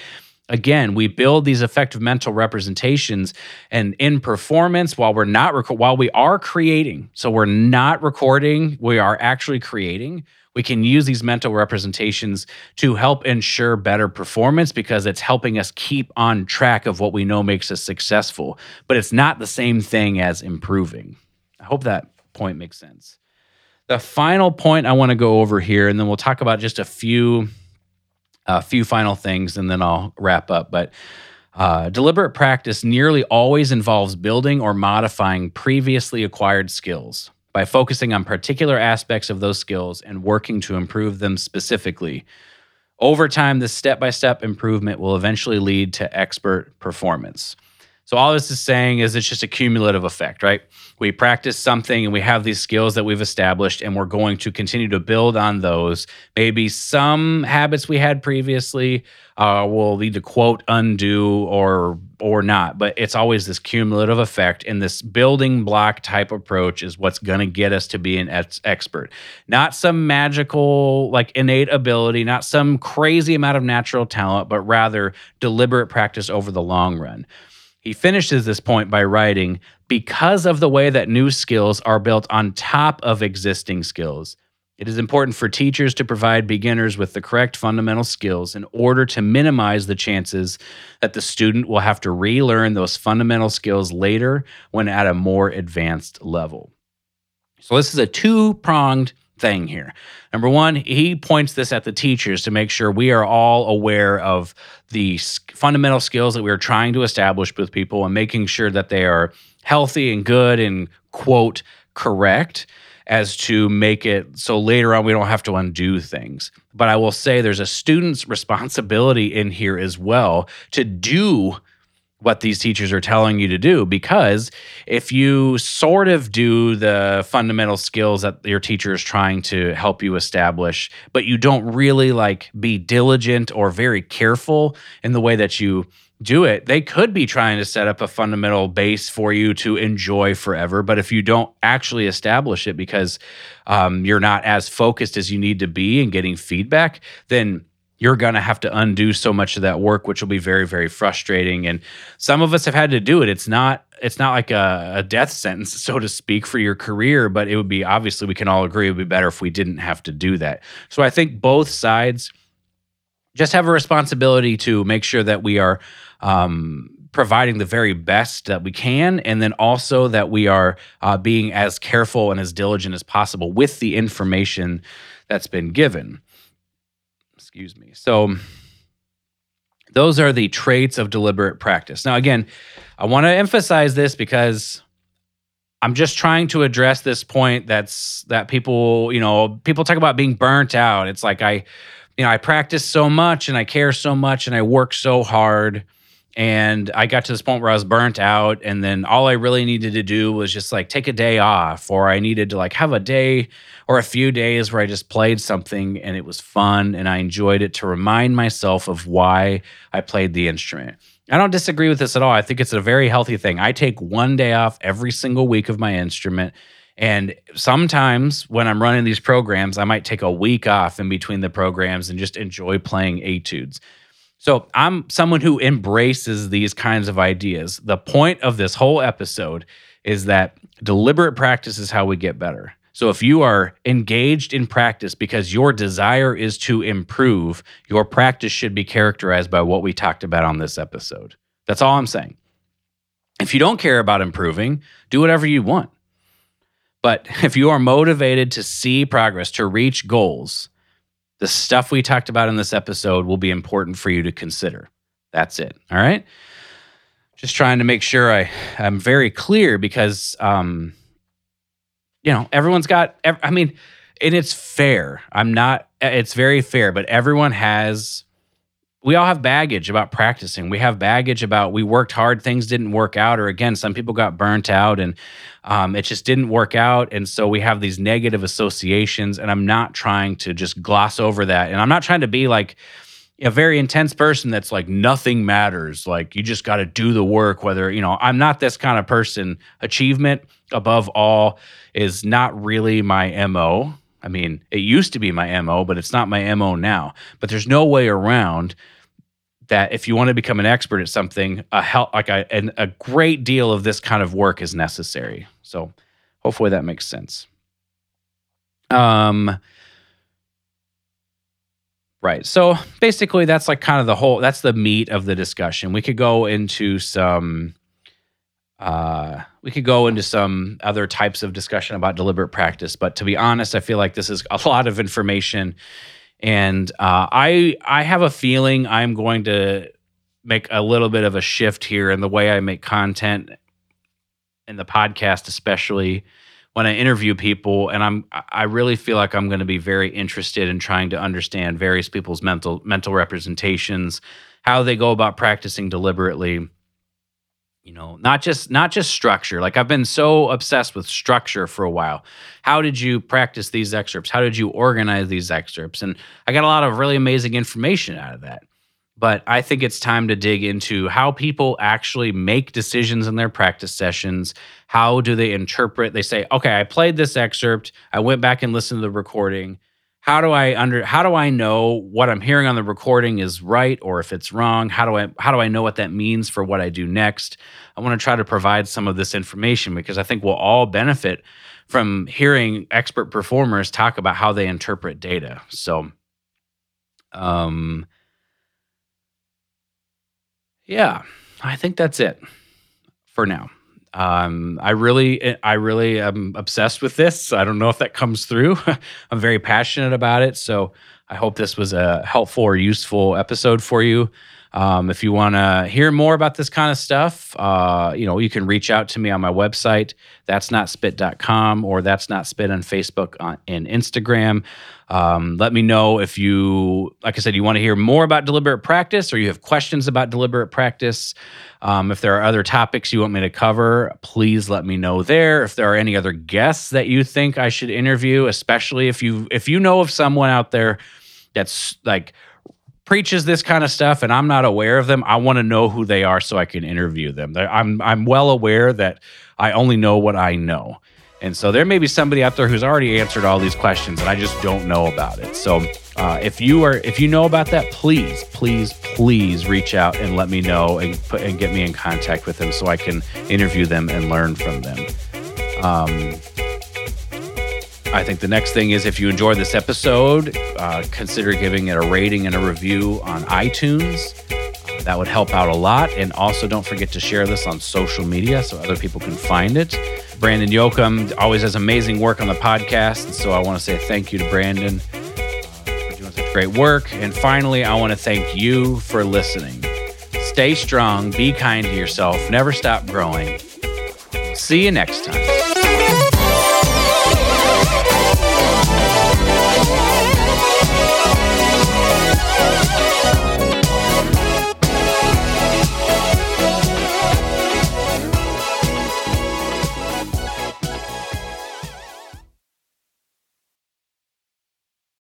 S1: Again, we build these effective mental representations and in performance while we're not rec- while we are creating. So we're not recording, we are actually creating. We can use these mental representations to help ensure better performance because it's helping us keep on track of what we know makes us successful. But it's not the same thing as improving. I hope that point makes sense. The final point I want to go over here, and then we'll talk about just a few, a few final things, and then I'll wrap up. But uh, deliberate practice nearly always involves building or modifying previously acquired skills by focusing on particular aspects of those skills and working to improve them specifically. Over time, this step by step improvement will eventually lead to expert performance. So, all this is saying is it's just a cumulative effect, right? We practice something and we have these skills that we've established, and we're going to continue to build on those. Maybe some habits we had previously uh, will lead to quote undo or or not, but it's always this cumulative effect. And this building block type approach is what's going to get us to be an ex- expert, not some magical like innate ability, not some crazy amount of natural talent, but rather deliberate practice over the long run. He finishes this point by writing Because of the way that new skills are built on top of existing skills, it is important for teachers to provide beginners with the correct fundamental skills in order to minimize the chances that the student will have to relearn those fundamental skills later when at a more advanced level. So, this is a two pronged thing here. Number one, he points this at the teachers to make sure we are all aware of the fundamental skills that we are trying to establish with people and making sure that they are healthy and good and quote correct as to make it so later on we don't have to undo things. But I will say there's a student's responsibility in here as well to do what these teachers are telling you to do because if you sort of do the fundamental skills that your teacher is trying to help you establish but you don't really like be diligent or very careful in the way that you do it they could be trying to set up a fundamental base for you to enjoy forever. But if you don't actually establish it because um, you're not as focused as you need to be and getting feedback then you're going to have to undo so much of that work which will be very very frustrating. And some of us have had to do it. It's not it's not like a, a, death sentence so to speak for your career but it would be obviously we can all agree it would be better if we didn't have to do that. So i think both sides just have a responsibility to make sure that we are um, providing the very best that we can, and then also that we are uh, being as careful and as diligent as possible with the information that's been given. Excuse me. So, those are the traits of deliberate practice. Now, again, I want to emphasize this because I'm just trying to address this point that's that people, you know, people talk about being burnt out. It's like I, you know, I practice so much and I care so much and I work so hard and I got to this point where I was burnt out and then all I really needed to do was just like take a day off or I needed to like have a day or a few days where I just played something and it was fun and I enjoyed it to remind myself of why I played the instrument. I don't disagree with this at all. I think it's a very healthy thing. I take one day off every single week of my instrument and sometimes when I'm running these programs, I might take a week off in between the programs and just enjoy playing etudes. So I'm someone who embraces these kinds of ideas. The point of this whole episode is that deliberate practice is how we get better. So if you are engaged in practice because your desire is to improve, your practice should be characterized by what we talked about on this episode. That's all I'm saying. If you don't care about improving, do whatever you want. But if you are motivated to see progress, to reach goals, the stuff we talked about in this episode will be important for you to consider. That's it. All right. Just trying to make sure I I'm very clear because, um, you know, everyone's got, I mean, and it's fair. I'm not, it's very fair, but everyone has we all have baggage about practicing. We have baggage about we worked hard, things didn't work out, or again, some people got burnt out and um, it just didn't work out. And so we have these negative associations. And I'm not trying to just gloss over that. And I'm not trying to be like a very intense person that's like nothing matters. Like you just got to do the work, whether, you know, I'm not this kind of person. Achievement above all is not really my MO. I mean, it used to be my MO, but it's not my MO now. But there's no way around that if you want to become an expert at something, a help like a, an, a great deal of this kind of work is necessary. So hopefully that makes sense. Um, right. So basically, that's like kind of the whole. That's the meat of the discussion. We could go into some. Uh, we could go into some other types of discussion about deliberate practice, but to be honest, I feel like this is a lot of information and uh, I I have a feeling I'm going to make a little bit of a shift here in the way I make content in the podcast, especially when I interview people. And I'm I really feel like I'm going to be very interested in trying to understand various people's mental mental representations, how they go about practicing deliberately you know not just not just structure. Like i've been so obsessed with structure for a while. How did you practice these excerpts? How did you organize these excerpts? And i got a lot of really amazing information out of that. But i think it's time to dig into how people actually make decisions in their practice sessions. How do they interpret? They say okay i played this excerpt. I went back and listened to the recording how do I under how do I know what I'm hearing on the recording is right or if it's wrong? How do I how do I know what that means for what I do next? I want to try to provide some of this information because I think we'll all benefit from hearing expert performers talk about how they interpret data. So um yeah, I think that's it for now. Um, I really, I really am obsessed with this. I don't know if that comes through. I'm very passionate about it. So I hope this was a helpful or useful episode for you. Um, if you want to hear more about this kind of stuff, uh, you know, you can reach out to me on my website, that's not spit.com, or that's not spit on Facebook on, and Instagram. Um, let me know if you, like I said, you want to hear more about deliberate practice or you have questions about deliberate practice. Um, if there are other topics you want me to cover, please let me know there. If there are any other guests that you think I should interview, especially if you if you know of someone out there that's like preaches this kind of stuff and I'm not aware of them, I want to know who they are so I can interview them. I'm I'm well aware that I only know what I know. And so there may be somebody out there who's already answered all these questions and I just don't know about it. So uh, if you are if you know about that, please, please, please reach out and let me know and put, and get me in contact with them so I can interview them and learn from them. Um, I think the next thing is if you enjoyed this episode, uh, consider giving it a rating and a review on iTunes. That would help out a lot. And also, don't forget to share this on social media so other people can find it. Brandon Yoakum always has amazing work on the podcast. So I want to say thank you to Brandon uh, for doing such great work. And finally, I want to thank you for listening. Stay strong, be kind to yourself, never stop growing. See you next time.